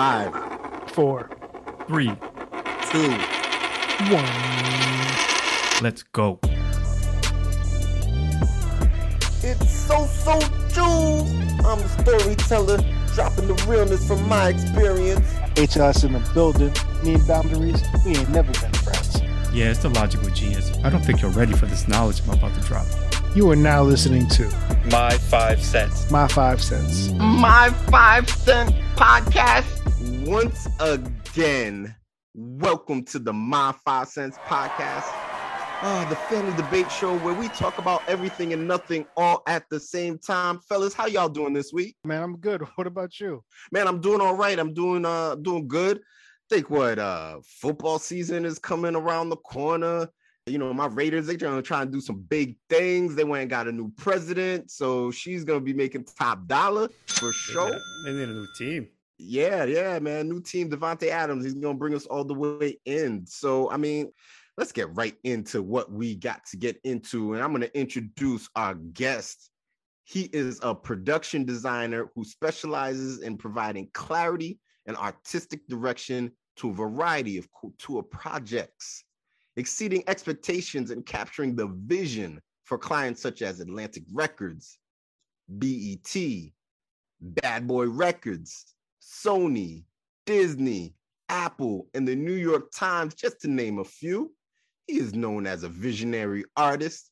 Five, four, three, two, one. Let's go. It's so so true. I'm the storyteller, dropping the realness from my experience. HLS in the building. Me and boundaries, we ain't never been friends. Yeah, it's the logical genius. I don't think you're ready for this knowledge I'm about to drop. You are now listening to My five cents. My Five Cents. My five cent podcast. Once again, welcome to the My Five Cents podcast. Oh, the family debate show where we talk about everything and nothing all at the same time. Fellas, how y'all doing this week? Man, I'm good. What about you? Man, I'm doing all right. I'm doing uh doing good. Think what uh football season is coming around the corner. You know, my Raiders, they're gonna try and do some big things. They went and got a new president, so she's gonna be making top dollar for sure. They need a new team. Yeah, yeah, man. New team, Davante Adams. He's gonna bring us all the way in. So, I mean, let's get right into what we got to get into. And I'm gonna introduce our guest. He is a production designer who specializes in providing clarity and artistic direction to a variety of couture projects, exceeding expectations and capturing the vision for clients such as Atlantic Records, BET, Bad Boy Records, Sony, Disney, Apple, and the New York Times, just to name a few. He is known as a visionary artist.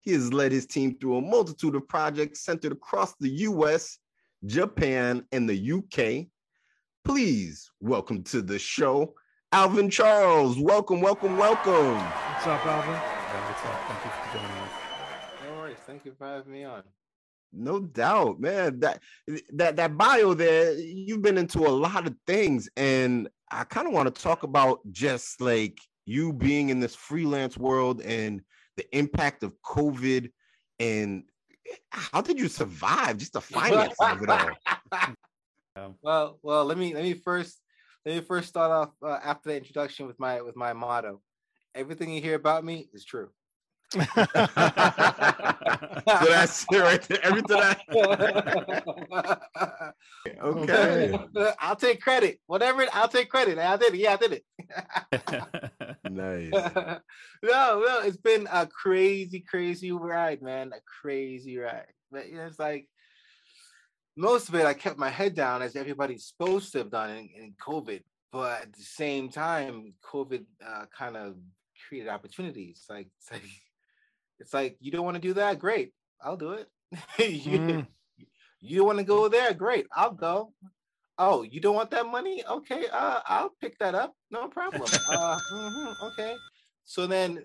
He has led his team through a multitude of projects centered across the US, Japan, and the UK. Please welcome to the show, Alvin Charles. Welcome, welcome, welcome. What's up, Alvin? Yeah, what's up? Thank you for joining us. No worries. Thank you for having me on. No doubt, man. That that that bio there, you've been into a lot of things, and I kind of want to talk about just like you being in this freelance world and the impact of COVID, and how did you survive? Just the finance of it all. Well, well, let me let me first let me first start off uh, after the introduction with my with my motto. Everything you hear about me is true. So that's it right there. Everything I okay. I'll take credit. Whatever. I'll take credit. I did it. Yeah, I did it. Nice. no, no, it's been a crazy, crazy ride, man. A crazy ride. But you know, it's like most of it, I kept my head down as everybody's supposed to have done in, in COVID. But at the same time, COVID uh, kind of created opportunities. Like like it's like you don't want to do that, great, I'll do it. you, Mm. you want to go there, great, I'll go. Oh, you don't want that money? Okay, uh, I'll pick that up, no problem. uh, mhm, okay. So then,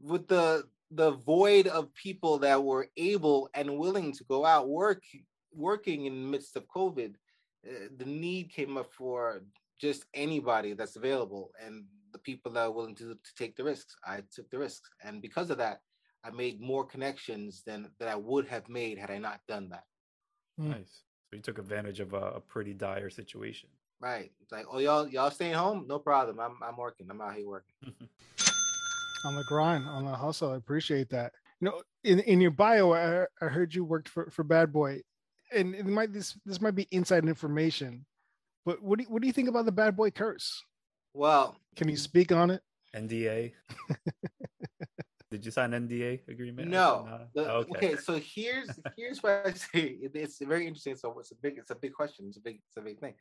with the the void of people that were able and willing to go out work working in the midst of COVID, uh, the need came up for just anybody that's available and the people that are willing to, to take the risks. I took the risks. And because of that, I made more connections than that I would have made had I not done that. Hmm. nice. So you took advantage of a, a pretty dire situation. Right. It's like, oh y'all y'all staying home? No problem. I'm I'm working. I'm out here working. On the grind, on the hustle. I appreciate that. You know, in, in your bio, I, I heard you worked for, for Bad Boy. And it might this this might be inside information, but what do you, what do you think about the Bad Boy curse? Well, Can you speak on it? NDA. Did you sign NDA agreement? No. the- Oh, okay. so here's here's what I say. It's very interesting. So it's a big it's a big question. It's a big it's a big thing.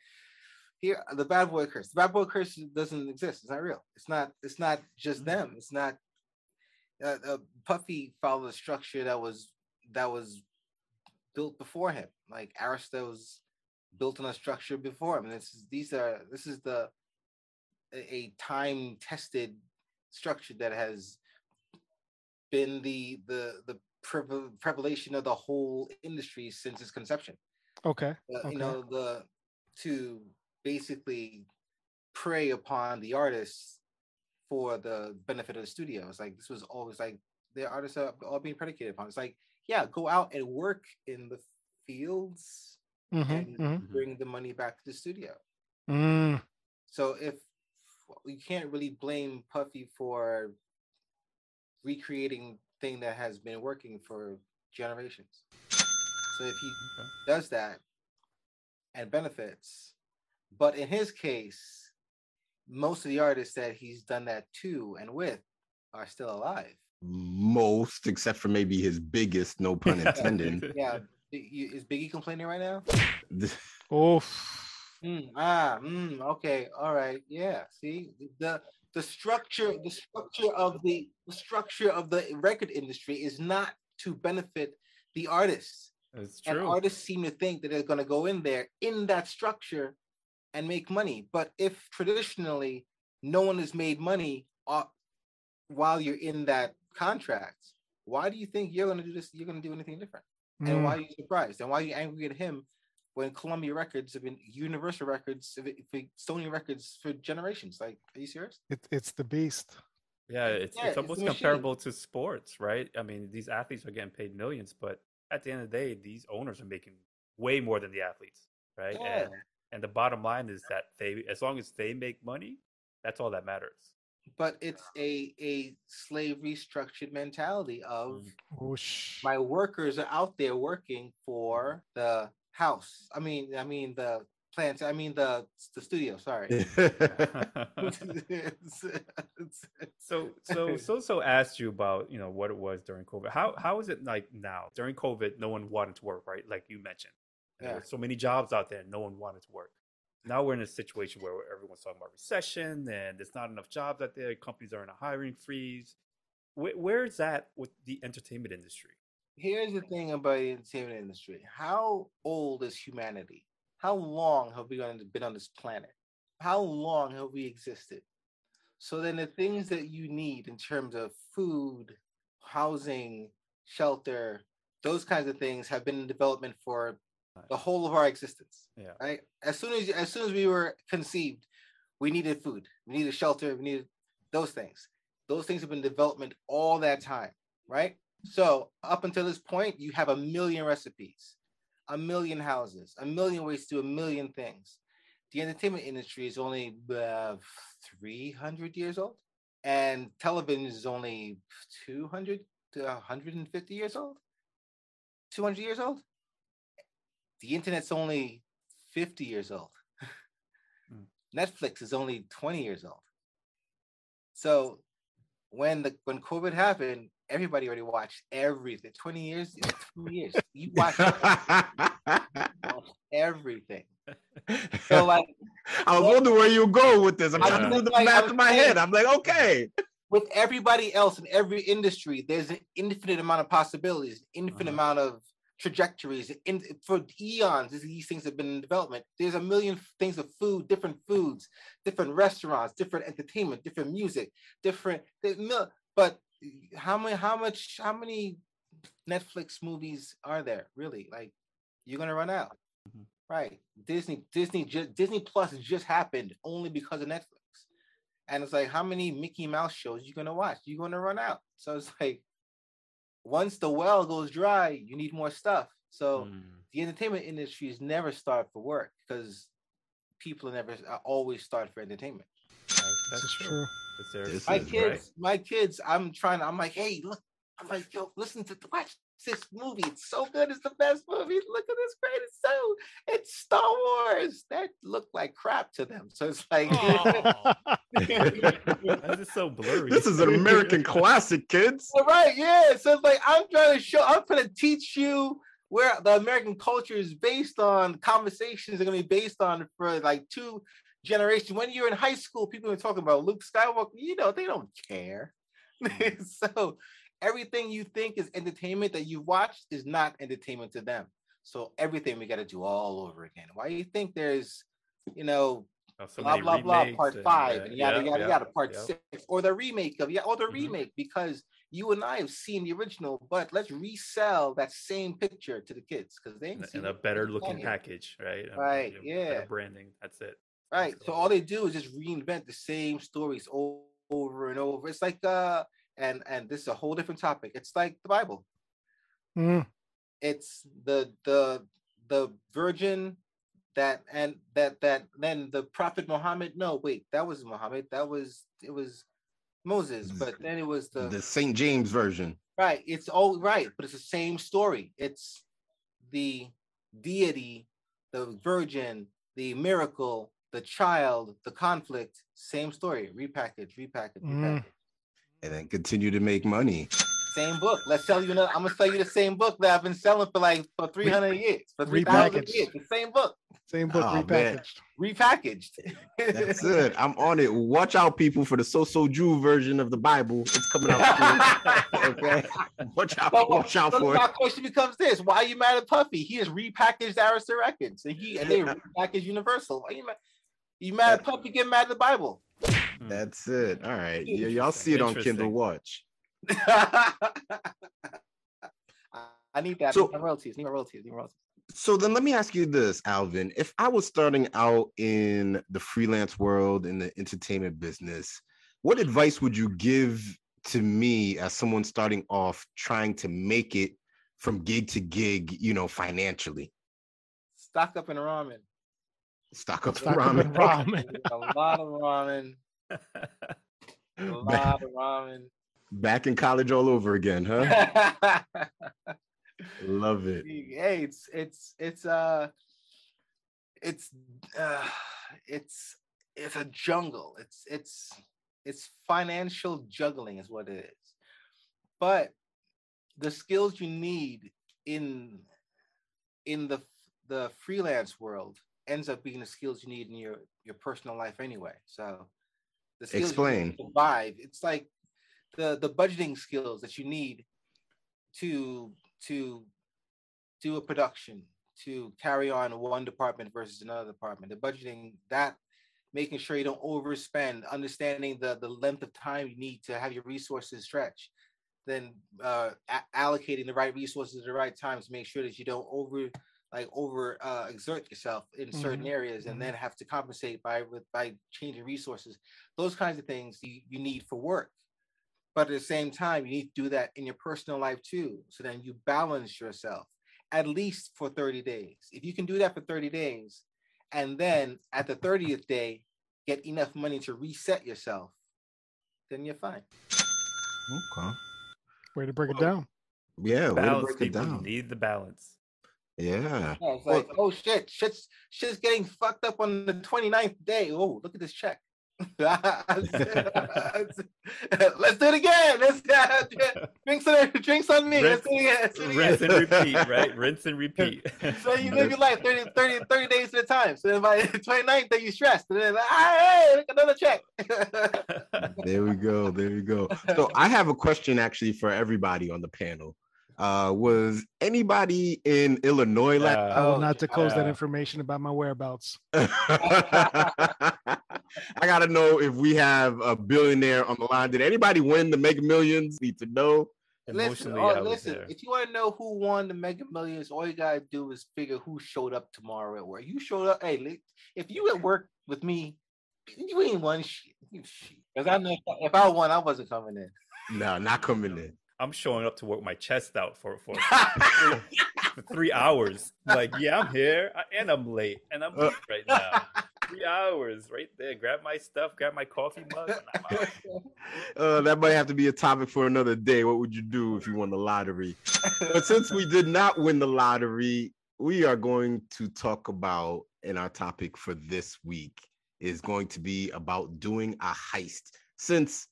Here, the bad boy curse. The bad boy curse doesn't exist. It's not real. It's not. It's not just them. It's not. Uh, uh, Puffy followed a structure that was that was built before him. Like Arista was built on a structure before him. And this is these are this is the a time tested structure that has been the the the prev- prevalation of the whole industry since its conception. Okay. Uh, Okay. You know the to basically prey upon the artists for the benefit of the studio. It's like this was always like the artists are all being predicated upon. It's like yeah, go out and work in the fields Mhm, and mhm. bring the money back to the studio. Mm, So if you can't really blame Puffy for recreating thing that has been working for generations. So if he Okay. does that and benefits, But in his case, most of the artists that he's done that to and with are still alive. Most, except for maybe his biggest, no pun intended. Yeah. Is Biggie complaining right now? Oh, Mm, ah, mm, okay, all right, yeah. See the the structure, the structure of the, the structure of the record industry is not to benefit the artists. It's And artists seem to think that they're going to go in there in that structure and make money. But if traditionally no one has made money uh, while you're in that contract, why do you think you're going to do this? You're going to do anything different? And mm, why are you surprised? And why are you angry at him when Columbia Records have been Universal Records, have been- Sony Records for generations? Like, are you serious? it, it's the beast. Yeah, it's Yeah, it's it's almost the machine. comparable to sports, right? I mean, these athletes are getting paid millions, but at the end of the day, these owners are making way more than the athletes, right? Yeah. And and the bottom line is that they, as long as they make money, that's all that matters. But it's a a slavery structured mentality of Mm. Whoosh. my workers are out there working for the house. I mean, I mean the plants. I mean the the studio. Sorry. It's- it's- so so so so asked you about you know what it was during COVID. How how is it like now during COVID? No one wanted to work, right? Like you mentioned, there Yeah. were so many jobs out there, no one wanted to work. Now we're in a situation where everyone's talking about recession and there's not enough jobs out there. Companies are in a hiring freeze. Where, where is that with the entertainment industry? Here's the thing about the entertainment industry. How old is humanity? How long have we been on this planet? How long have we existed? So then the things that you need in terms of food, housing, shelter, those kinds of things have been in development for the whole of our existence. Yeah. Right? As soon as as soon as we were conceived, we needed food, we needed shelter, we needed those things. Those things have been in development all that time, right? So up until this point, you have a million recipes, a million houses, a million ways to do a million things. The entertainment industry is only uh, 300 years old, and television is only 200 to 150 years old. 200 years old. The internet's only 50 years old. Mm. Netflix is only 20 years old. So when the when COVID happened, everybody already watched everything. 20 years, two years. You watched everything. So like I was wondering where you go with this. I'm trying to do the like- math in my saying- head. I'm like, okay. with everybody else in every industry, there's an infinite amount of possibilities, infinite Uh-huh. amount of trajectories. In, for eons, these- these things have been in development. There's a million things of food, different foods, different restaurants, different entertainment, different music, different. But how many? How much? How many Netflix movies are there? Really? Like, you're gonna run out, Mhm. right? Disney, Disney, just Disney Plus just happened only because of Netflix. And it's like, how many Mickey Mouse shows you gonna watch? You're gonna run out. So it's like, once the well goes dry, you need more stuff. So Mm. the entertainment industry is never starved for work because people are never are always starved for entertainment. That's, that's true. true. It's This My kids, right? my kids, I'm trying. to, I'm like, hey, look. I'm like, yo, listen to watch this movie. It's so good. It's the best movie. Look at this great. It's so. It's Star Wars. That looked like crap to them. So it's like. Why is so blurry? this is an American classic, kids. All right, yeah. So it's like I'm trying to show, I'm trying to teach you where the American culture is based on. Conversations are gonna be based on for like two generations. When you're in high school, people are talking about Luke Skywalker. You know, they don't care. so everything you think is entertainment that you've watched is not entertainment to them. So everything we got to do all over again. Why do you think there's, you know, Oh, so blah blah blah part and, five uh, and yada yeah, yada yeah, yada part yeah. six or the remake of yeah or the Mhm. remake because you and I have seen the original, but let's resell that same picture to the kids because they ain't in, in a better looking package, right? Right, better yeah. branding. That's it. Right. So all. all they do is just reinvent the same stories over and over. It's like uh and and this is a whole different topic. It's like the Bible. Mm, It's the the the virgin that and that that then the prophet Muhammad. No, wait, that was Muhammad. That was it was Moses, but then it was the The St. James version. Right. It's all right, but it's the same story. It's the deity, the virgin, the miracle, the child, the conflict, same story, repackaged, repackaged, Mm. repackage. and then continue to make money. Same book. Let's sell you another. I'm gonna sell you the same book that I've been selling for like for 300 years, for 3,000 Repackaged. years. The same book, Same book Oh, man. repackaged. repackaged. That's it. I'm on it. Watch out, people, for the So So Jew version of the Bible. It's coming out soon. okay. Watch out. So- Watch out so for my it. question becomes this: Why are you mad at Puffy? He has repackaged Arista Records, and he and they repackaged Universal. Why you mad? You mad at Puffy? Get mad at the Bible. Hmm. That's it. All right. Y- y'all see it on Kindle Interesting. Watch. I need that. So- need my royalties. Need my royalties. Need my royalties. So then let me ask you this, Alvin. If I was starting out in the freelance world in the entertainment business, what advice would you give to me as someone starting off trying to make it from gig to gig, you know, financially? Stock up in ramen. Stock up Stock up ramen. in ramen. a lot of ramen. A lot of ramen. Back in college all over again, huh? Love it. hey, it's it's it's uh it's uh it's it's a jungle. It's it's it's financial juggling is what it is. But the skills you need in in the the freelance world ends up being the skills you need in your your personal life anyway. So the skills Explain. to survive. It's like the the budgeting skills that you need to to do a production to carry on one department versus another department the budgeting that making sure you don't overspend understanding the the length of time you need to have your resources stretch then uh a- allocating the right resources at the right times to make sure that you don't over like over uh, exert yourself in certain Mhm, areas and then have to compensate by with by changing resources those kinds of things you, you need for work but at the same time you need to do that in your personal life too so then you balance yourself at least for 30 days if you can do that for 30 days and then at the 30th day get enough money to reset yourself then you're fine Okay. Way to break it down. Yeah, way to balance break it down. need the balance. Yeah. Yeah, it's Well- oh shit, shit's shit's getting fucked up on the 29th day. Oh, look at this check. Let's do it again. Let's uh, drinks on drinks on me. Let's do it again. Let's do it Rinse and repeat, right? Rinse and repeat. So you live your life 30, 30, 30 days at a time. So then by the 29th day, you stressed. And then, ah, hey, look, another check. There we go. There we go. So I have a question actually for everybody on the panel. Uh, was anybody in Illinois last? Uh, I will Oh, not disclose that information about my whereabouts. I gotta know if we have a billionaire on the line. Did anybody win the Mega Millions? Need to know. listen, oh, listen. there. If you want to know who won the Mega Millions, all you gotta do is figure who showed up tomorrow at work. You showed up. Hey, if you at work with me, you ain't won shit. Because I know if I won, I wasn't coming in. No, not coming in. I'm showing up to work my chest out for for, for three hours. Like, yeah, I'm here and I'm late and I'm late right now. Three hours right there. Grab my stuff, grab my coffee mug, and I'm out. Uh, that might have to be a topic for another day. What would you do if you won the lottery? But since we did not win the lottery, we are going to talk about, and our topic for this week is going to be about doing a heist. Since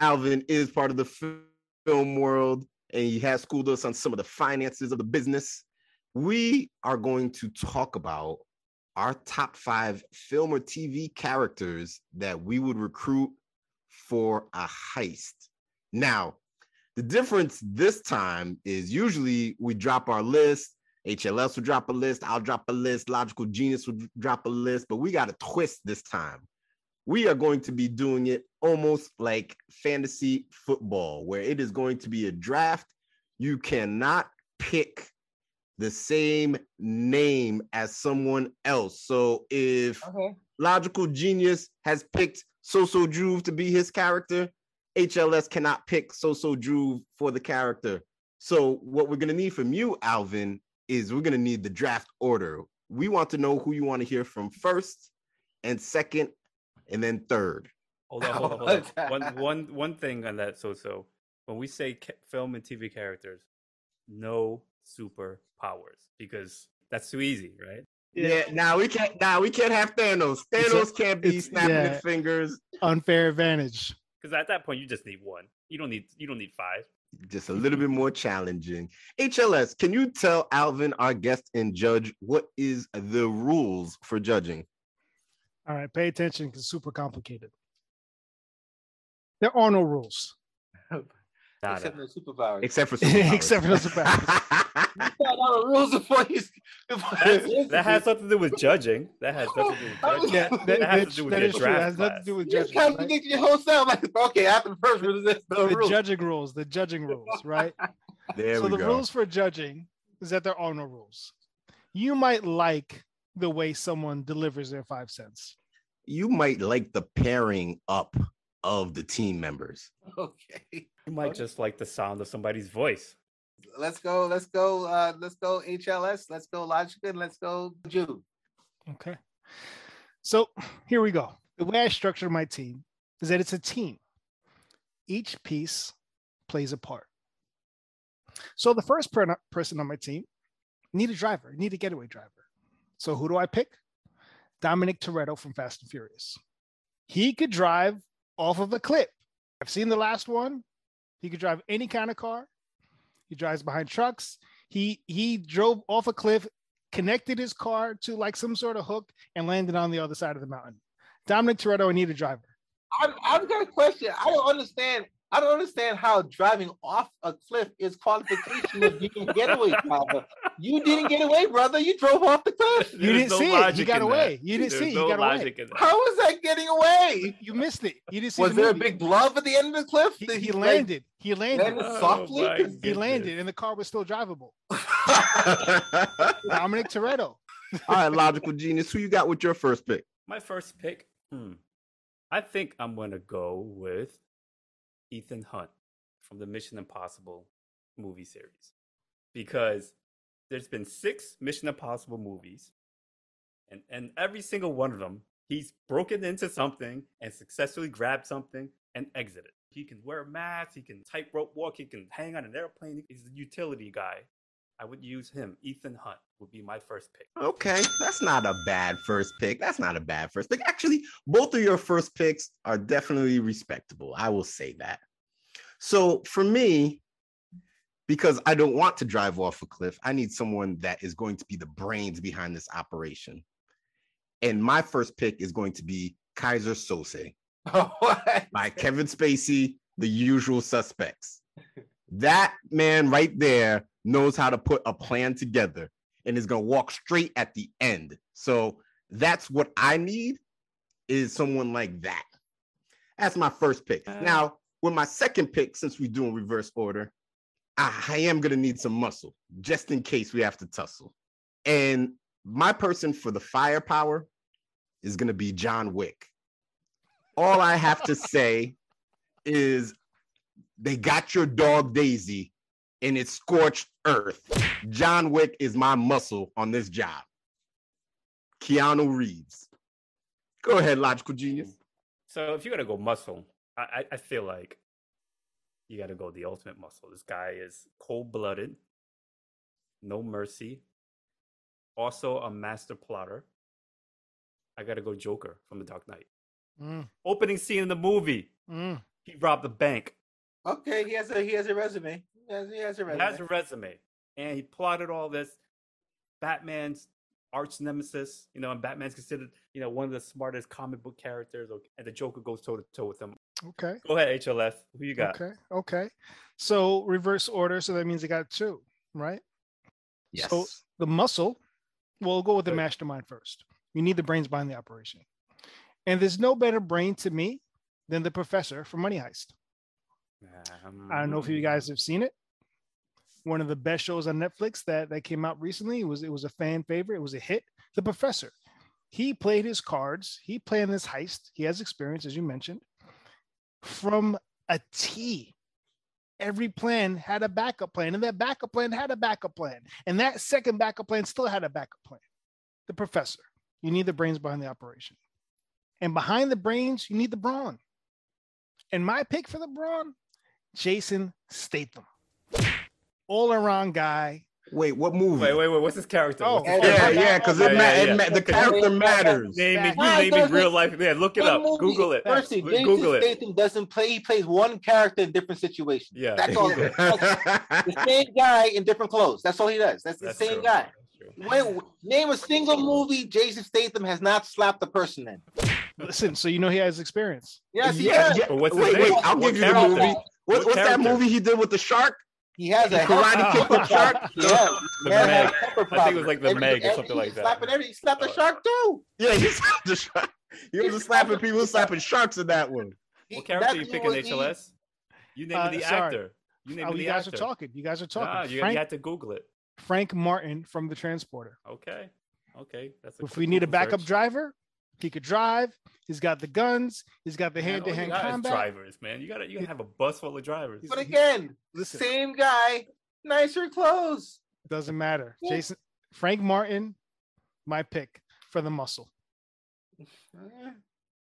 Alvin is part of the film world and he has schooled us on some of the finances of the business, we are going to talk about our top five film or TV characters that we would recruit for a heist. Now, the difference this time is usually we drop our list. HLS will drop a list. I'll drop a list. Logical Genius will drop a list. But we got a twist this time. We are going to be doing it almost like fantasy football, where it is going to be a draft. You cannot pick the same name as someone else. So if okay. Logical Genius has picked SoSo Juv to be his character. HLS cannot pick SoSo Juv for the character. So what we're gonna need from you, Alvin, is we're gonna need the draft order. We want to know who you want to hear from first and second and then third. Hold on, hold on, hold on. One, one, one thing on that. So, so when we say ca- film and TV characters, no superpowers because that's too easy, right? Yeah, now we can't. Now we can't have Thanos. It's a- Thanos can't be snapping yeah. his fingers. Unfair advantage. Because at that point, you just need one. You don't need. You don't need five. Just a little bit more challenging. HLS, can you tell Alvin, our guest and judge, what is the rules for judging? All right, pay attention because super complicated. There are no rules. Nada. Except the superpowers. Except for superpowers. Except for the superpowers. You thought all the rules before you. before That's- that has something to do with judging. That has nothing to do with judging. Yeah, that, That has to do with that your is true. It has nothing to do with You judging. just right? contradicted your whole self. Like, okay, after the first rule, this the The rule. judging rules, the judging rules, right? there so we the go. rules for judging is that there are no rules. You might like the way someone delivers their five cents. you might like the pairing up of the team members. Okay, You might just like the sound of somebody's voice. let's go. Let's go. Uh, let's go. HLS. Let's go. Logic. And let's go. Jude. Okay. So here we go. The way I structure my team is that it's a team. Each piece plays a part. So the first per- person on my team need a driver, need a getaway driver. So who do I pick? Dominic Toretto from Fast and Furious. He could drive off of a clip. I've seen the last one. He could drive any kind of car. He drives behind trucks. He he drove off a cliff connected his car to like some sort of hook and landed on the other side of the mountain. Dominic Toretto, I need a driver. I'm, I've got a question. I don't understand. I don't understand how driving off a cliff is qualification of being a getaway driver. You didn't get away, brother. You drove off the cliff. You didn't no see it. He logic got in that. away. You didn't There's see it. He no got away. in that. How was that getting away? You missed it. You didn't see it. Was the there a big glove at the end of the cliff? He, Did he like, landed. He landed. landed Oh, softly? He landed, and the car was still drivable. Dominic Toretto. All right, logical genius. Who you got with your first pick? My first pick, hmm, I think I'm gonna go with Ethan Hunt from the Mission Impossible movie series because there's been six Mission Impossible movies, and and every single one of them, he's broken into something and successfully grabbed something and exited. He can wear a mask, he can tightrope walk, he can hang on an airplane. He's a utility guy. I would use him. Ethan Hunt would be my first pick. Okay, that's not a bad first pick. That's not a bad first pick. Actually, both of your first picks are definitely respectable. I will say that. So for me, because I don't want to drive off a cliff, I need someone that is going to be the brains behind this operation. And my first pick is going to be Keyser Söze by Kevin Spacey, the usual suspects. That man right there knows how to put a plan together and is going to walk straight at the end. So that's what I need is someone like that. That's my first pick. Uh. Now, with my second pick, since we do in reverse order, I, I am going to need some muscle just in case we have to tussle. And my person for the firepower is going to be John Wick. All I have to say is they got your dog Daisy and it's scorched earth. John Wick is my muscle on this job. Keanu Reeves. Go ahead, logical genius. So if you're gonna go muscle, I, I, I feel like you gotta go the ultimate muscle. This guy is cold blooded, no mercy, also a master plotter. I gotta go Joker from the Dark Knight. Mm, Opening scene in the movie, mm. he robbed the bank. Okay, he has a he has a resume. He has, he has a He resume. has a resume, and he plotted all this. Batman's arch nemesis, you know, and Batman's considered, you know, one of the smartest comic book characters, and the Joker goes toe to toe with him. Okay. Go ahead, HLS. Who you got? Okay. Okay. So reverse order. So that means I got two, right? Yes. So the muscle, we'll go with the mastermind first. You need the brains behind the operation. And there's no better brain to me than the professor from Money Heist. I don't know if you Um, guys have seen it. One of the best shows on Netflix that, that came out recently. It was it was a fan favorite. It was a hit. The professor. He played his cards. He planned this heist. He has experience, as you mentioned, from a T. Every plan had a backup plan, and that backup plan had a backup plan, and that second backup plan still had a backup plan. The professor. You need the brains behind the operation, and behind the brains, you need the brawn. And my pick for the brawn Jason Statham. All around guy, Wait, what movie? Wait, wait, wait. What's his character? Oh, What's his yeah, Yeah, character? yeah, because Yeah, it, ma- yeah, it ma- the Because character matters. Name it, you name it real life. Yeah, look it One up. movie- Google it. Firstly, Jason Google it. Statham doesn't play. He plays one character in different situations. Yeah. That's all. the same guy in different clothes. That's all he does. That's the That's same true. guy. That's true. When, name a single movie Jason Statham has not slapped a person in. Listen, so you know he has experience. Yes, he yeah, has. yeah. But what's his Wait, name? wait, I'll What give you the movie. What, What what's that movie he did with the shark? He has a Karate kick the shark? Yeah, The he has a Meg. I think it was like the Every- Meg or something like that. Slapping every, he slapped a Uh, shark too. Yeah, he slapped the shark. He was He's slapping slapping- people, slapping sharks in that one. He- What character that you picking, was- he- HLS? You name Uh, the sorry. actor. You name Oh, the you guys actor. are talking. You guys are talking. Nah, you, you Frank, had to Google it. Frank Martin from the Transporter. Okay. Okay. That's a If we need a backup search. driver, he could drive. He's got the guns. He's got the Man, all you hand-to-hand combat. drivers, man. You gotta you gotta have a bus full of drivers. But again, Listen. same guy, nicer clothes. Doesn't matter. Yeah. Jason Frank Martin, my pick for the muscle.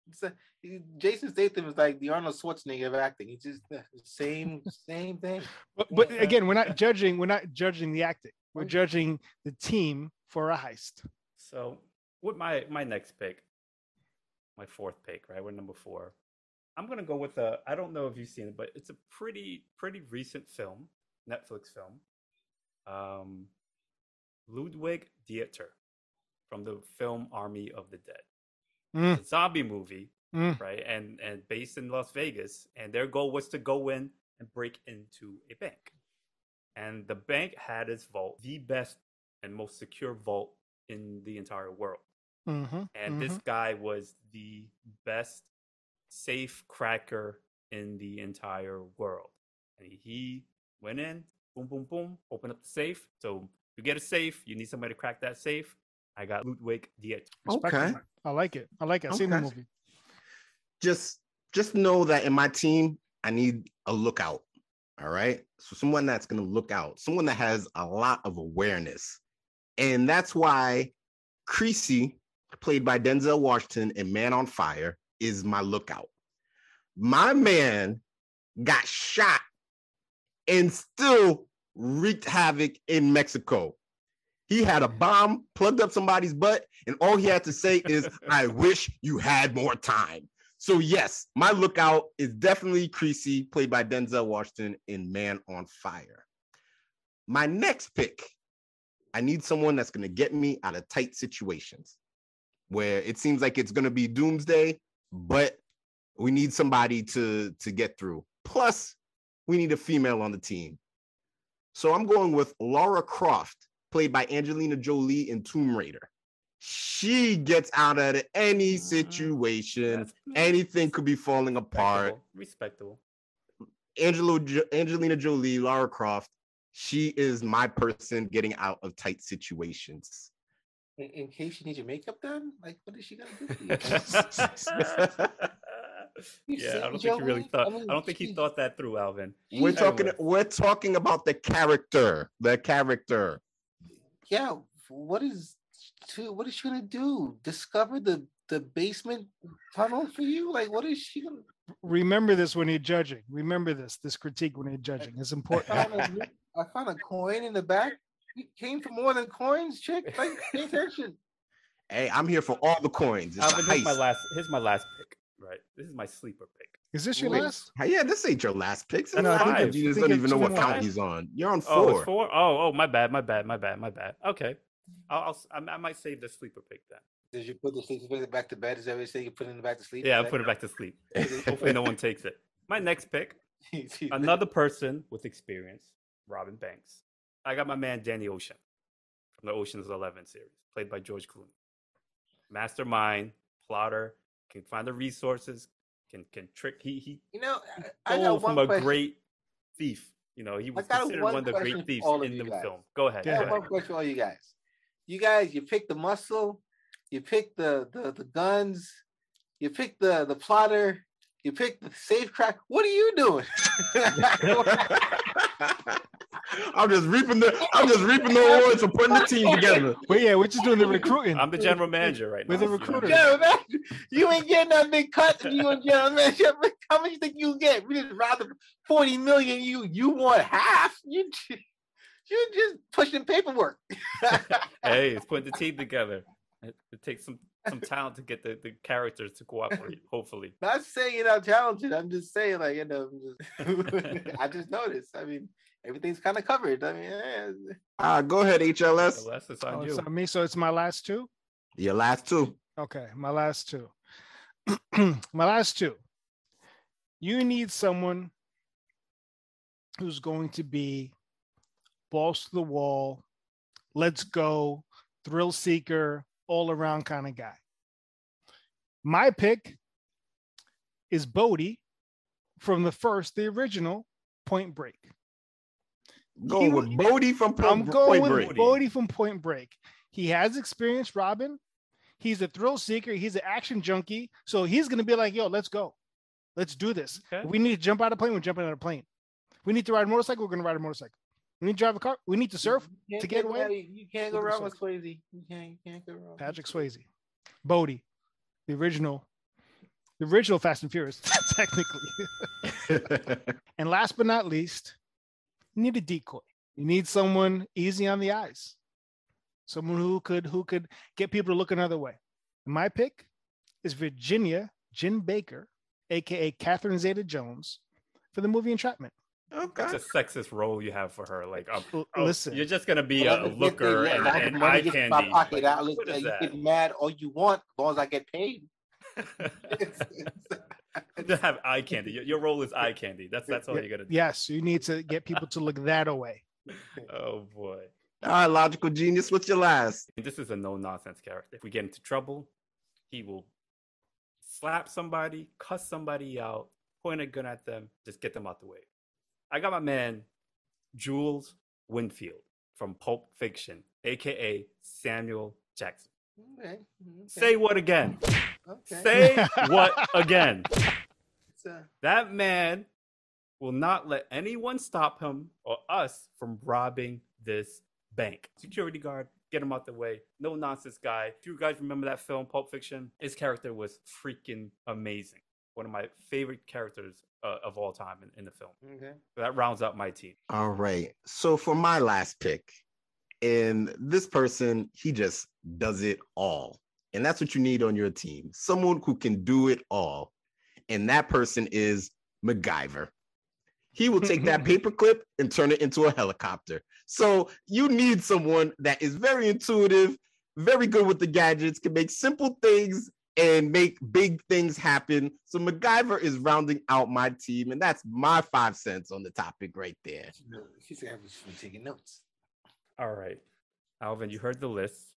It's a- he- Jason Statham is like the Arnold Schwarzenegger of acting. He's just the same, same thing. But but Yeah. again, we're not judging. We're not judging the acting. We're judging the team for a heist. So with my my next pick, my fourth pick, right? We're number four. I'm gonna go with a. I don't know if you've seen it, but it's a pretty pretty recent film, Netflix film. Um, Ludwig Dieter from the film Army of the Dead. Mm, It's a zombie movie, mm. right? And and based in Las Vegas, and their goal was to go in and break into a bank. And the bank had its vault, the best and most secure vault in the entire world. Mhm, And this mhm. guy was the best safe cracker in the entire world. And he went in, boom, boom, boom, opened up the safe. So you get a safe, you need somebody to crack that safe. I got Ludwig Dieter. Okay. I like it. I like it. I've seen the movie. Just just know that in my team, I need a lookout. All right. So someone that's gonna look out, someone that has a lot of awareness. And that's why Creasy, played by Denzel Washington in Man on Fire, is my lookout. My man got shot and still wreaked havoc in Mexico. He had a bomb plugged up somebody's butt, and all he had to say is, I wish you had more time. So, yes, my lookout is definitely Creasy, played by Denzel Washington in Man on Fire. My next pick, I need someone that's going to get me out of tight situations where it seems like it's going to be doomsday, but we need somebody to, to get through. Plus, we need a female on the team. So I'm going with Laura Croft, played by Angelina Jolie in Tomb Raider. She gets out of any Mm, situation. That's- Anything could be falling apart. Respectable. Respectable. Angelo, Angelina Jolie, Laura Croft. She is my person getting out of tight situations. In, in case you need your makeup done, like what is she gonna do? You? yeah, I don't think he really Jolie? thought. I I, don't think he she- thought that through, Alvin. we're She's- talking. We're talking about the character. The character. yeah. What is to what is she gonna do? Discover the the basement tunnel for you? Like what is she gonna? Remember this when you're judging. Remember this. This critique when you're judging is I important. found a, I found a coin in the back. You came for more than coins, chick. Like pay attention. Hey, I'm here for all the coins. It's Alvin, here's my last. Here's my last pick. Right. This is my sleeper pick. Is this your Wait, last? yeah, this ain't your last pick. That's No, I think you just don't even know what two count five. he's on. You're on Oh, four. it's four. Oh, oh, my bad, my bad, my bad, my bad. Okay, I'll, I'll s- I, I might save the sleeper pick then. Did you put the sleeping bag back to bed? Is that what you say? You put it in the back to sleep? Yeah, I'll that- put it back to sleep. Hopefully, no one takes it. My next pick, another person with experience, Robin Banks. I got my man Danny Ocean from the Ocean's Eleven series, played by George Clooney. Mastermind, plotter, can find the resources, can can trick. He he You know, I, I stole got one from a question. great thief. You know, he was considered one one of the great thieves in the guys. film. Go ahead. Yeah. I go have ahead. one question for all you guys. You guys, you pick the muscle, you pick the the, the guns, you pick the the plotter, you pick the safe crack. What are you doing? I'm just reaping the. I'm just reaping the awards for putting the team together. But yeah, we're just doing the recruiting. I'm the general manager right now. We're the you recruiter. General manager, you ain't getting that big cut. You and general manager, how much you think you get? We just rather forty million. You you want half? You You're just pushing paperwork. hey, it's putting the team together. It, it takes some some talent to get the, the characters to cooperate. Hopefully, Not saying you're not talented. I'm just saying, like, you know, I'm just, I just noticed. I mean, everything's kind of covered. I mean, eh, Uh, go ahead, HLS. unless it's Oh, on it's on me. So it's my last two. Your last two. Okay, my last two. my last two. You need someone who's going to be balls to the wall, let's go, thrill seeker, all around kind of guy. My pick is Bodhi from the first, the original Point Break. Going with Bodhi from Point, I'm going Point with Break. Bodhi. Bodhi from Point Break. He has experience, Robin. He's a thrill seeker. He's an action junkie. So he's going to be like, yo, let's go. Let's do this. Okay. We need to jump out of a plane, we're jumping out of a plane. We need to ride a motorcycle, we're going to ride a motorcycle. We need to drive a car. We need to surf. to can't get go away, You can't go wrong with. Swayze. You can't, you can't go wrong. Patrick Swayze. Bodhi, the original, the original Fast and Furious, technically. And last but not least, you need a decoy. You need someone easy on the eyes, someone who could who could get people to look another way. And my pick is Virginia Gin Baker, aka Catherine Zeta-Jones, for the movie Entrapment. okay. It's a sexist role you have for her. Like, um, L- oh, listen, you're just gonna be Well, a looker thing, yeah, and, I have and money eye gets in candy. My pocket. Like, I, look, uh, is you that? get mad all you want, as long as I get paid. It's- it's- to have eye candy. Your, your role is eye candy. That's that's all you're gonna do. yes, you need to get people to look that away. Oh boy. All right, logical genius. What's your last? This is a no nonsense character. If we get into trouble, he will slap somebody, cuss somebody out, point a gun at them, just get them out the way. I got my man, Jules Winnfield from Pulp Fiction, aka Samuel Jackson. Okay, okay, Say what again? okay. Say what again? It's, uh, That man will not let anyone stop him or us from robbing this bank. Security guard, get him out the way. No nonsense guy. If you guys remember that film, Pulp Fiction, his character was freaking amazing. One of my favorite characters uh, of all time in, in the film. okay. So that rounds out my team. All right. So for my last pick, and this person, he just does it all. And that's what you need on your team. Someone who can do it all. And that person is MacGyver. He will take that paperclip and turn it into a helicopter. So you need someone that is very intuitive, very good with the gadgets, can make simple things and make big things happen. So MacGyver is rounding out my team, and that's my five cents on the topic right there. She's actually taking notes. All right. Alvin, you heard the list.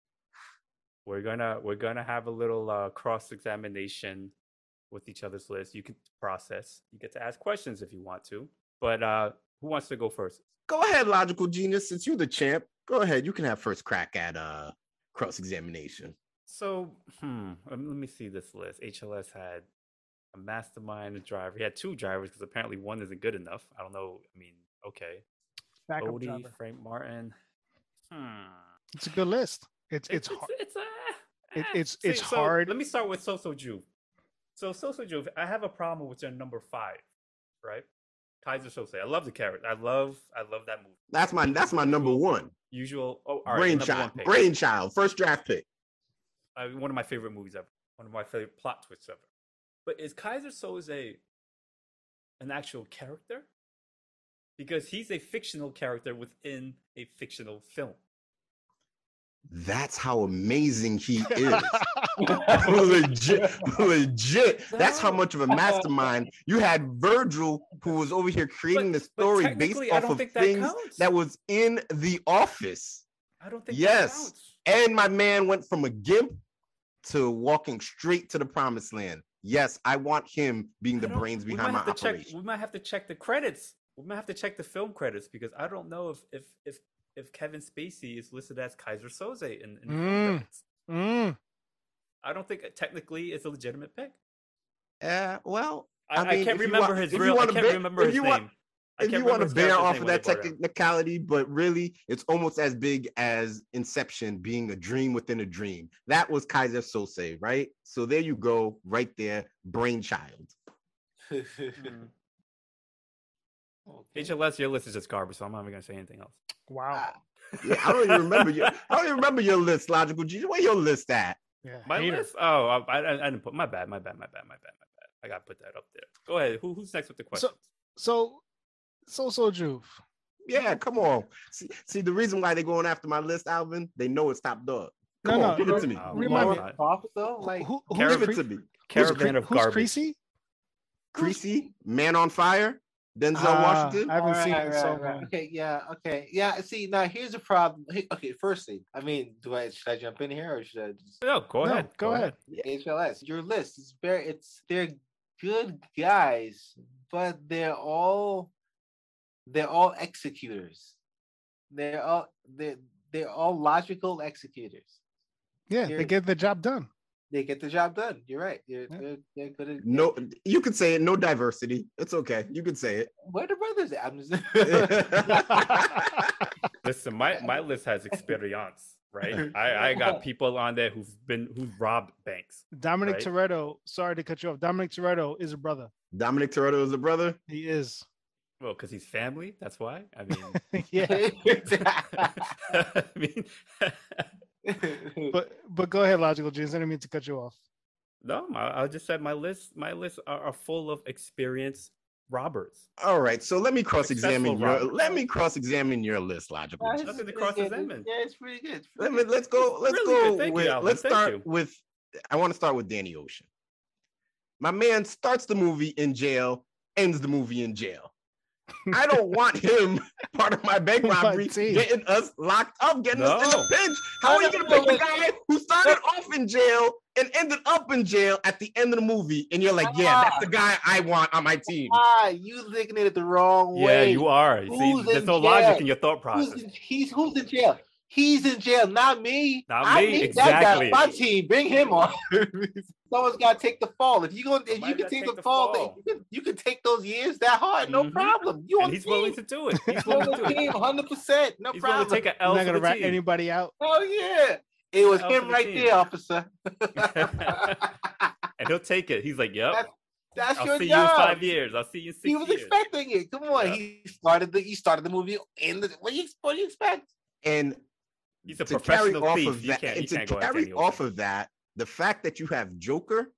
We're gonna we're gonna have a little uh, cross examination with each other's list. You can process. You get to ask questions if you want to. But uh, who wants to go first? Go ahead, logical genius. Since you're the champ, go ahead. You can have first crack at uh cross examination. So, hmm, let me, see this list. HLS had a mastermind, a driver. He had two drivers because apparently one isn't good enough. I don't know. I mean, okay. Backup Odie, driver. Frank Martin. Hmm. It's a good list. It's it's hard. it's uh, It- eh. it's- it's so hard. Let me start with SoSo Juv. So SoSo Juv, I have a problem with their number five, right? Keyser Söze. I love the character. I love I love that movie. That's my that's my number one. Usual. Oh, all right. your number one brainchild. Brainchild. First draft pick. uh, one of my favorite movies ever. One of my favorite plot twists ever. But is Keyser Söze an actual character? Because he's a fictional character within a fictional film. That's how amazing he is. legit, legit. That's how much of a mastermind you had. Verbal, who was over here creating But- the story based off of that things counts. that was in the office. I don't think Yes. that counts. And my man went from a gimp to walking straight to the promised land. Yes, I want him being the brains behind my might operation. Check, we might have to check the credits. We might have to check the film credits because I don't know if if if, if Kevin Spacey is listed as Keyser Söze in, in the film Mm. credits. Mm. I don't think technically it's a legitimate pick. Uh, well, I, I I, can't remember want- his real. I wanna can't bet- remember his you name. want- I if you want to bear off of that they brought it up. technicality, but really, it's almost as big as Inception being a dream within a dream. That was Keyser Söze, right? So there you go, right there, brainchild. Mm. Okay. HLS, your list is just garbage, so I'm not even gonna say anything else. Wow. Ah, Yeah, I don't even remember your. I don't even remember your list. Logical G. Where your list at? Yeah. My hater. list? Oh, I, I, I didn't put my bad, my bad, my bad, my bad, my bad. I gotta put that up there. Go ahead. Who, who's next with the question? So, so, so, Juve. Yeah, come on. See, see, the reason why they're going after my list, Alvin, they know it's top dog. No, Come on, no, give it to me. Oh, Remind me. God. Profit though, like Who, who's Caravan- Give it to me. Caravan Cre- of who's garbage. Creasy? Creasy, Man on Fire, Denzel Ah, Washington. I haven't seen Alright, it in so right, right. long. Okay, yeah, okay, yeah. See, now here's the problem. Hey, Okay, firstly, I mean, do I should I jump in here or should I just No, go No, ahead. go ahead. HLS? Your list is very. It's they're good guys, but they're all they're all executors. They're all they're they're all logical executors. Yeah, Here- they get the job done. They get the job done. You're right. They're, Yeah. they're, they're good at No, you could say it. No diversity. It's okay. You could say it. Where the brothers at? I'm just Listen, my, my list has experience, right? I, I got people on there who've been who've robbed banks. Dominic Right. Toretto. Sorry to cut you off. Dominic Toretto is a brother. Dominic Toretto is a brother. He is. Well, because he's family. That's why. I mean, yeah. I mean, But but go ahead, logical James. I didn't mean to cut you off. no, I, I just said my list. My lists are, are full of experienced robbers. All right. So let me cross-examine your. Robert. Let me cross-examine your list, logical. That's G. Nothing to pretty cross good. examine. Yeah, it's pretty good. It's Let me. Let's go. Let's Really go Thank you, with. Alvin. let's Thank start you. with. I want to start with Danny Ocean. My man starts the movie in jail, ends the movie in jail. I don't want him part of my bank robbery, team. getting us locked up, getting us in No. a pinch. How are you gonna pick the guy who started off in jail and ended up in jail at the end of the movie? And you're like, yeah, that's the guy I want on my team. Ah, you looking at it the wrong way. Yeah, you are. See, there's in no logic in your thought Who's process. in, he's who's in jail? He's in jail, not me. Not I me, need that exactly. guy on my team. Bring him on. Someone's got to take the fall. If you go, if you can take, take the the fall, fall. You, can, you can take those years that hard, no Mhm. problem. You on And he's willing to do it. He's willing on to the do team, it. hundred percent, no He's willing problem. to take an I'm L not gonna the rat anybody out. Oh yeah, it was L him right team. there, officer. and he'll take it. He's like, "Yep, That's- That's I'll your see you in job. five years. I'll see you in six He was years." expecting it. Come on, Yeah. he started the he started the movie in the what do you what do you expect? And He's a to carry professional off thief. of You that, can't- you to can't go carry Danny off of that, the fact that you have Joker,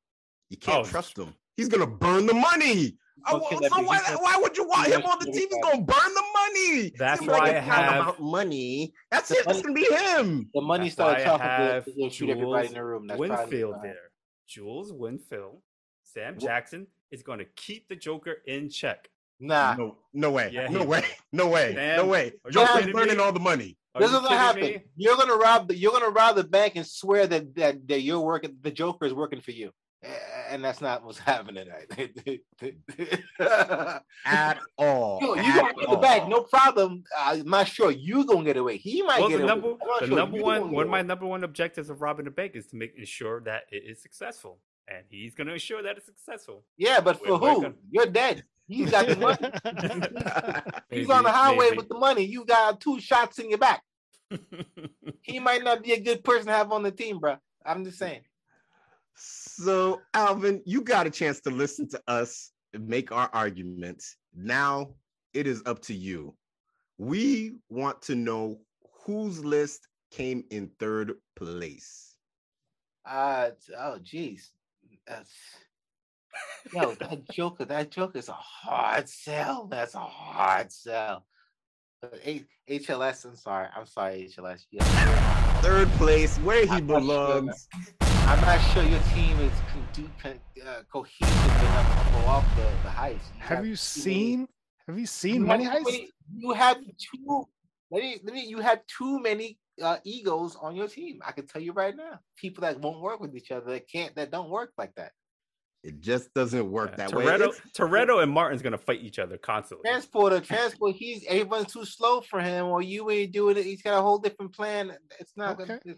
you can't Oh, trust him. He's gonna burn the money. Okay, well, that so why, why would you want him on the kill team? He's gonna burn the money. That's He's why like, I have- about money. That's it. It's money- gonna be him. The money That's started why I talking have to, to shoot everybody in Jules the room. That's Winnfield there. Jules Winnfield, Sam Wh- Jackson is going to keep the Joker in check. Nah, No, no way. Yeah, no way. No way. Damn. No way. Are you Joker's burning all the money. Are this is gonna happen. me? You're gonna rob the you're gonna rob the bank and swear that that, that you're working the Joker is working for you. And that's not what's happening tonight. At all. you you At gonna get the all. bank, no problem. I'm not sure you gonna get away. He might Well, get the away. number, the sure number one, one of my number one objectives of robbing the bank is to make sure that it is successful, and he's going to ensure that it's successful. Yeah, but for We're- we're who? gonna- You're dead. He's got the money. He's on the highway maybe. with the money. You got two shots in your back. He might not be a good person to have on the team, bro. I'm just saying. So, Alvin, you got a chance to listen to us and make our arguments. Now it is up to you. We want to know whose list came in third place. Uh oh geez. That's yo, that Joker, that Joker's a hard sell. That's a hard sell. But H- HLS, I'm sorry. I'm sorry, HLS. Yeah. Third place, where he I'm not sure, belongs. I'm not sure your team is con- do- con- uh, cohesive enough to pull off the, the heist. You have got you too seen? Have you many- seen you Money have too Heist? many- You have too let me, let me, you have too many uh, egos on your team. I can tell you right now. People that won't work with each other, that can't, that don't work like that. It just doesn't work Yeah, that way. Toretto, It's- Toretto and Martin's going to fight each other constantly. Transporter, transport. He's everyone's too slow for him, or you ain't doing it. He's got a whole different plan. It's not. gonna Okay.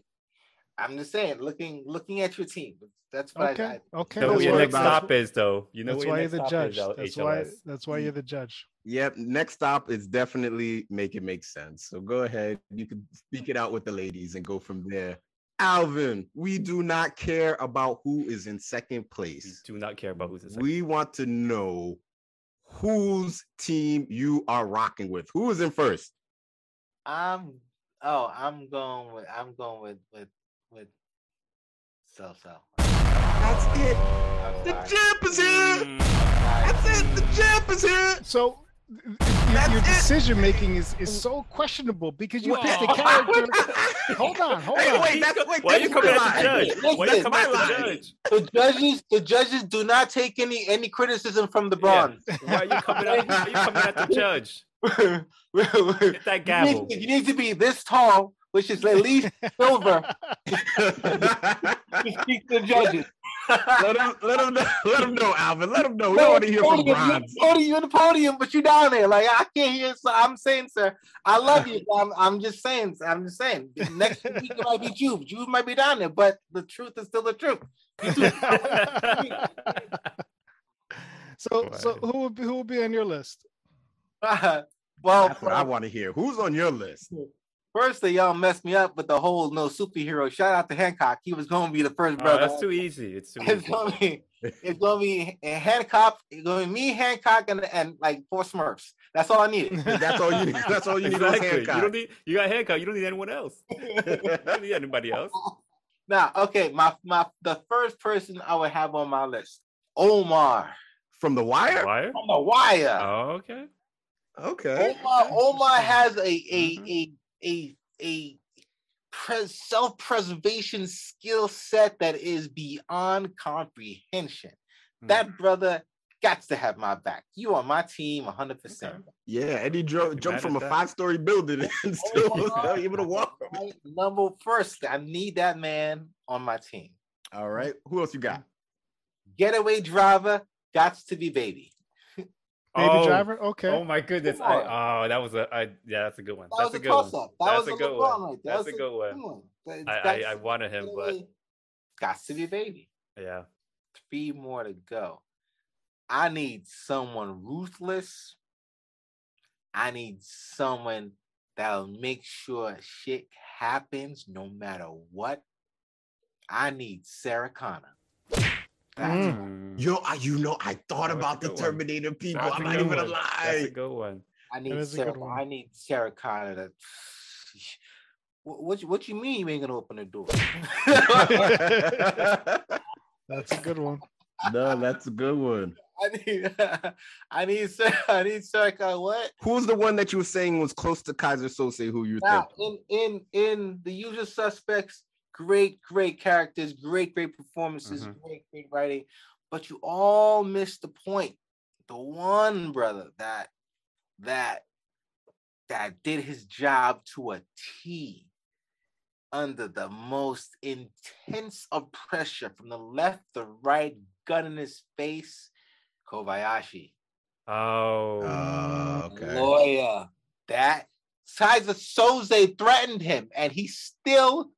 I'm just saying, looking looking at your team. That's what Okay, I, okay. So Don't your next stop is, though. You know that's why you're the stop is, judge. though, That's why. That's why you're the judge. Yep. Next stop is definitely make it make sense. So go ahead. You can speak it out with the ladies and go from there. Alvin, we do not care about who is in second We place. do not care about who's in second. We want to know whose team you are rocking with. Who is in first? I'm oh, I'm going with I'm going with with with so so. That's it. The champ is here. Mm, That's it. The champ is here. So th- th- your, That's your it. decision making is, is so questionable because you What? picked a character. hold on, hold Hey, on. wait, that's wait. Why are you coming at the judge? Why are you coming at the judge? The judges, the judges do not take any any criticism from the bronze. Why are you coming at, why are you coming at the judge? you, Hit that gavel. need, you need to be this tall, which is at least silver, to speak to the judges. Let him, let him, know, let him know, Alvin. Let him know. We don't want to hear from podium, Bronze. You're, podium, you're in the podium, but you down there. Like I can't hear. So I'm saying, sir, I love you. I'm, I'm just saying. I'm just saying. Next week it might be Juv. Juv might be down there, but the truth is still the truth. so, so who will be who will be on your list? well, That's what I want to hear. Who's on your list? Firstly, y'all messed me up with the whole no superhero. Shout out to Hancock. He was going to be the first Oh, brother. that's too easy. It's too It's easy. gonna be it's gonna be Hancock. It's gonna be me, Hancock, and and like four Smurfs. That's all I need. That's all you need. That's all you need. is Exactly. You don't need. You got Hancock. You don't need anyone else. You don't need anybody else. now, okay, my my the first person I would have on my list, Omar From the wire. Wire. from The Wire. Oh, okay. Okay. Omar Omar has a a a a a pres- self-preservation skill set that is beyond comprehension. Hmm. That brother got to have my back. You are my team 100%. Okay. Yeah, Eddie dro- You jumped from a that? five-story building and still was Omar able to walk. is Number first, I need that man on my team. All right. Who else you got? Getaway driver got to be baby. Baby oh, driver. Okay. Oh my goodness! I, oh, that was a. I, yeah, that's a good one. That That's was a a good toss one. up. That That's was a a good LeBron one. right there. That's a good one. one. But I, I, I wanted him, but got to be baby. yeah. Three more to go. I need someone ruthless. I need someone that'll make sure shit happens no matter what. I need Sarah Connor. That's Mm. Yo, I, you know, I thought That about the good one. Terminator people. That's I'm not even one. gonna That's a lie. good one. I need Sarah. one. I need Sarah Connor to. What, what, you- you mean you ain't gonna open the door? That's a good one. no, that's a good one. I need, I need, Sarah, I need Sarah Connor. What? Who's the one that you were saying was close to Keyser Söze? Who you Now, think? in in in the usual suspects, great, great characters, great, great performances, Mhm. great, great writing, but you all missed the point. The one brother that that that did his job to a T under the most intense of pressure from the left, the right, gun in his face, Kobayashi Oh. Uh, okay. lawyer. That Keyser Söze threatened him, and he still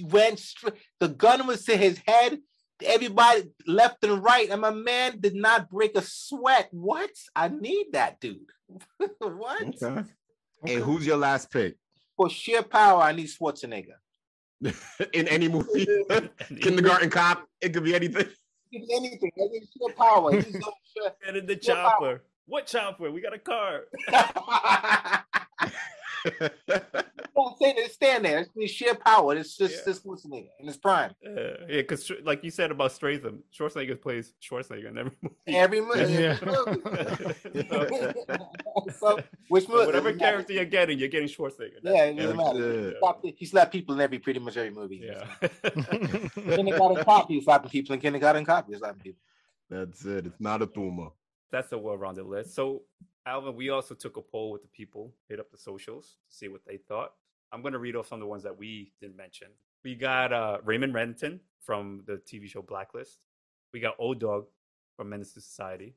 went straight. The gun was to his head. Everybody left and right, and my man did not break a sweat. What? I need that dude. what? Okay. Hey, who's your last pick For sheer power, I need Schwarzenegger. in any movie? Kindergarten Cop. It could be anything. Anything. I need sheer power. He's so sure. Get in the Yeah, power. chopper. What chopper? We got a car. I'm saying it stand there. It's sheer power. It's just Yeah. this Schwarzenegger in his prime. Uh, yeah, because like you said about Statham, Schwarzenegger plays Schwarzenegger in every movie. Every movie. Yeah. so, which So movie? whatever character you're getting, you're getting Schwarzenegger. Yeah, it doesn't matter. it. He slapped- people in every pretty much every movie. Yeah. Kindergarten cop, he slapping people in kindergarten cop, he slapping people. That's it. It's not a tumor. That's the well-rounded list. So, Alvin, we also took a poll with the people, hit up the socials to see what they thought. I'm going to read off some of the ones that we didn't mention. We got uh, Raymond Reddington from the TV show Blacklist. We got O-Dog from Menace to Society,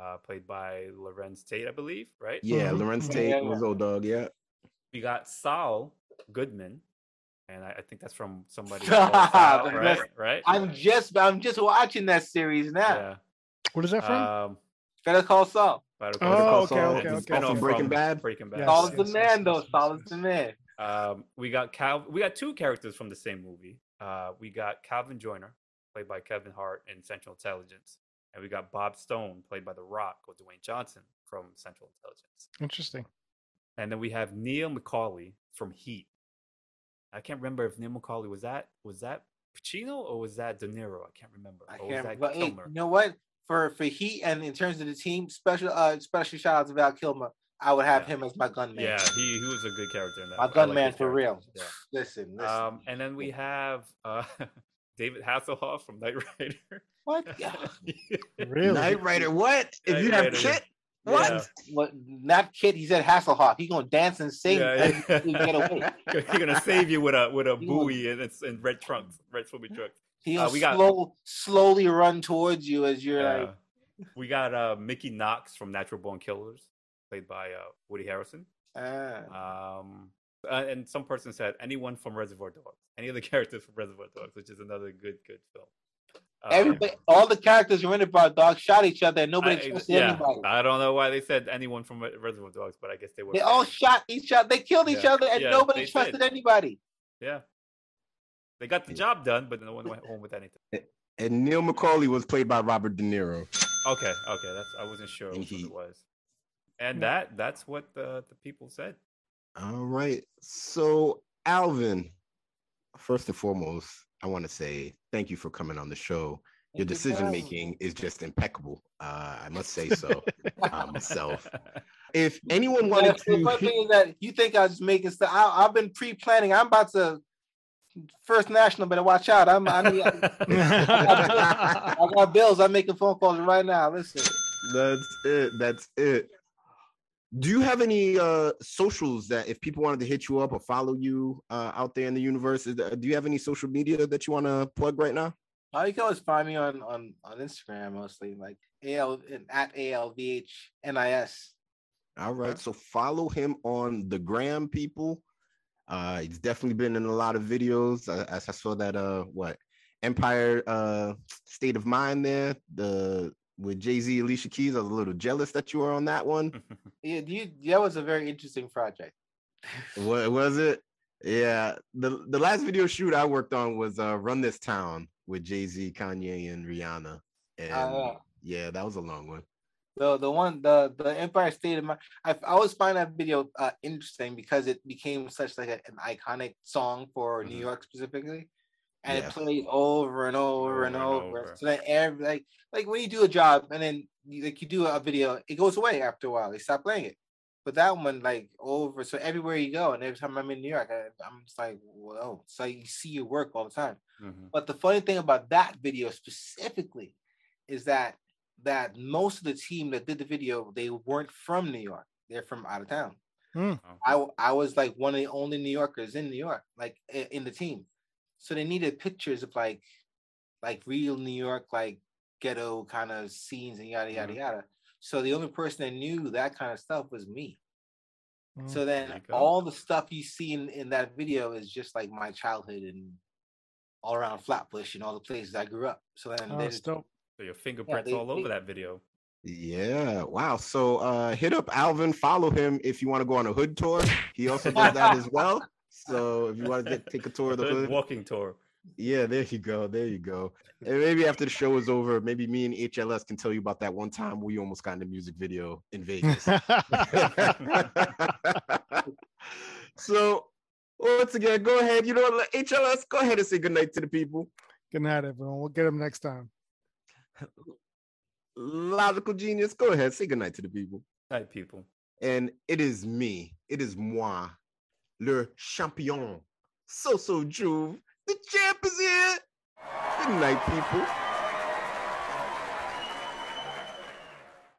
uh, played by Larenz Tate, I believe, right? Yeah, Mhm. Larenz. Tate Yeah, was O-Dog. Yeah. We got Saul Goodman, and I, I think that's from somebody, The Sal, right? Right? I'm just I'm just watching that series now. Yeah. What is that from? Yeah. Um, Better call Saul. Better Oh, Call Saul. okay, Saul. okay, It's a okay. spinoff From Breaking Bad? Breaking Bad. Yes, Saul is yes, the yes, man yes, though. yes, Saul yes, is the man. Um, we got Cal. We got two characters from the same movie. Uh, we got Calvin Joyner, played by Kevin Hart in Central Intelligence, and we got Bob Stone, played by The Rock or Dwayne Johnson from Central Intelligence. Interesting. and then we have Neil McCauley from Heat. I can't remember if Neil McCauley was that was that Pacino or was that De Niro? I can't remember. I Or was can't. that But hey, you know what? For for Heat and in terms of the team, special uh special shout out to Val Kilmer. I would have Yeah. him as my gunman. Yeah, he, he was a good character in that. my I like gunman his for real. character. Listen, listen. Um, and then we have uh, David Hasselhoff from Knight Rider. what? Yeah. Really? Knight Rider, what? If Knight you have Rider. KITT, what? Yeah. What? Not kid. He said Hasselhoff. He gonna dance and sing. Yeah, and you get away. You're gonna save you with a with a buoy and it's in red trunks, red swimming trunks. He Uh, gonna we got- slow, slowly run towards you as you're Yeah. like. we got uh, Mickey Knox from Natural Born Killers, played by uh, Woody Harrelson. ah. Um, uh, and some person said anyone from Reservoir Dogs, any of the characters from Reservoir Dogs, which is another good good film. Um, Everybody, all the characters in Reservoir Dogs shot each other, and nobody I, trusted yeah, anybody. I don't know why they said anyone from Reservoir Dogs, but I guess they were. They all shot each other. They killed each Yeah. other, and Yeah, nobody trusted did. anybody. Yeah, they got the job done, but no one went home with anything. And Neil McCauley was played by Robert De Niro. Okay, okay, that's I wasn't sure In which one it was, and Yeah. that that's what the the people said. All right. So, Alvin, first and foremost, I want to say thank you for coming on the show. Your Thank you for decision making is just impeccable. Uh, I must say so uh, myself. If anyone Yeah, wanted the to, funny hit- thing is that you think I was just making stuff. I, I've been pre-planning. I'm about to first national. Better watch out. I'm. I, need, I got bills. I'm making phone calls right now. Listen. that's it. That's it. Do you have any uh socials that if people wanted to hit you up or follow you uh out there in the universe, is there- do you have any social media that you want to plug right now? Oh, you can always find me on on on Instagram mostly, like al at alvhnis. All right. So follow him on the gram, people. Uh, he's definitely been in a lot of videos. Uh, as I saw that, uh, what Empire uh State of Mind there, the with Jay Z, Alicia Keys. I was a little jealous that you were on that one. Yeah, you, that was a very interesting project. what was it? Yeah. The the last video shoot I worked on was uh Run This Town with Jay Z, Kanye, and Rihanna. And yeah. yeah, that was a long one. The the one the the Empire State of Mind. I, I always find that video uh, interesting because it became such like a, an iconic song for New Mhm. York specifically, and Yeah. it plays over and over and Over and over. over. So that every like like when you do a job and then you, like you do a video, it goes away after a while. They stop playing it. But that one like over. So everywhere you go, and every time I'm in New York, I, I'm just like, whoa. So you see your work all the time. Mhm. But the funny thing about that video specifically is that that most of the team that did the video they weren't from New York. They're from out of town. I I w- I was like one of the only New Yorkers in New York, like in the team. So they needed pictures of like like real New York, like ghetto kind of scenes and yada yada Mhm. yada. So the only person that knew that kind of stuff was me. Mm. So then all the stuff you see in, in that video is just like my childhood and all around Flatbush and all the places I grew up. So then Oh, they it's just- dope. So your fingerprints they- all over they- that video. Yeah, wow. So uh hit up Alvin, follow him if you want to go on a hood tour. He also does that as well. So if you want to get take a tour of the Hood hood, walking tour. yeah, there you go. There you go. And maybe after the show is over, maybe me and HLS can tell you about that one time we almost got in a music video in Vegas. so once again, go ahead. You know what, HLS, go ahead and say goodnight to the people. Good night, everyone. We'll get them next time. Logical genius, go ahead, say goodnight to the people. Type people. And it is me, it is moi, le champion, SoSo Juv. The champ is here. Good night, people.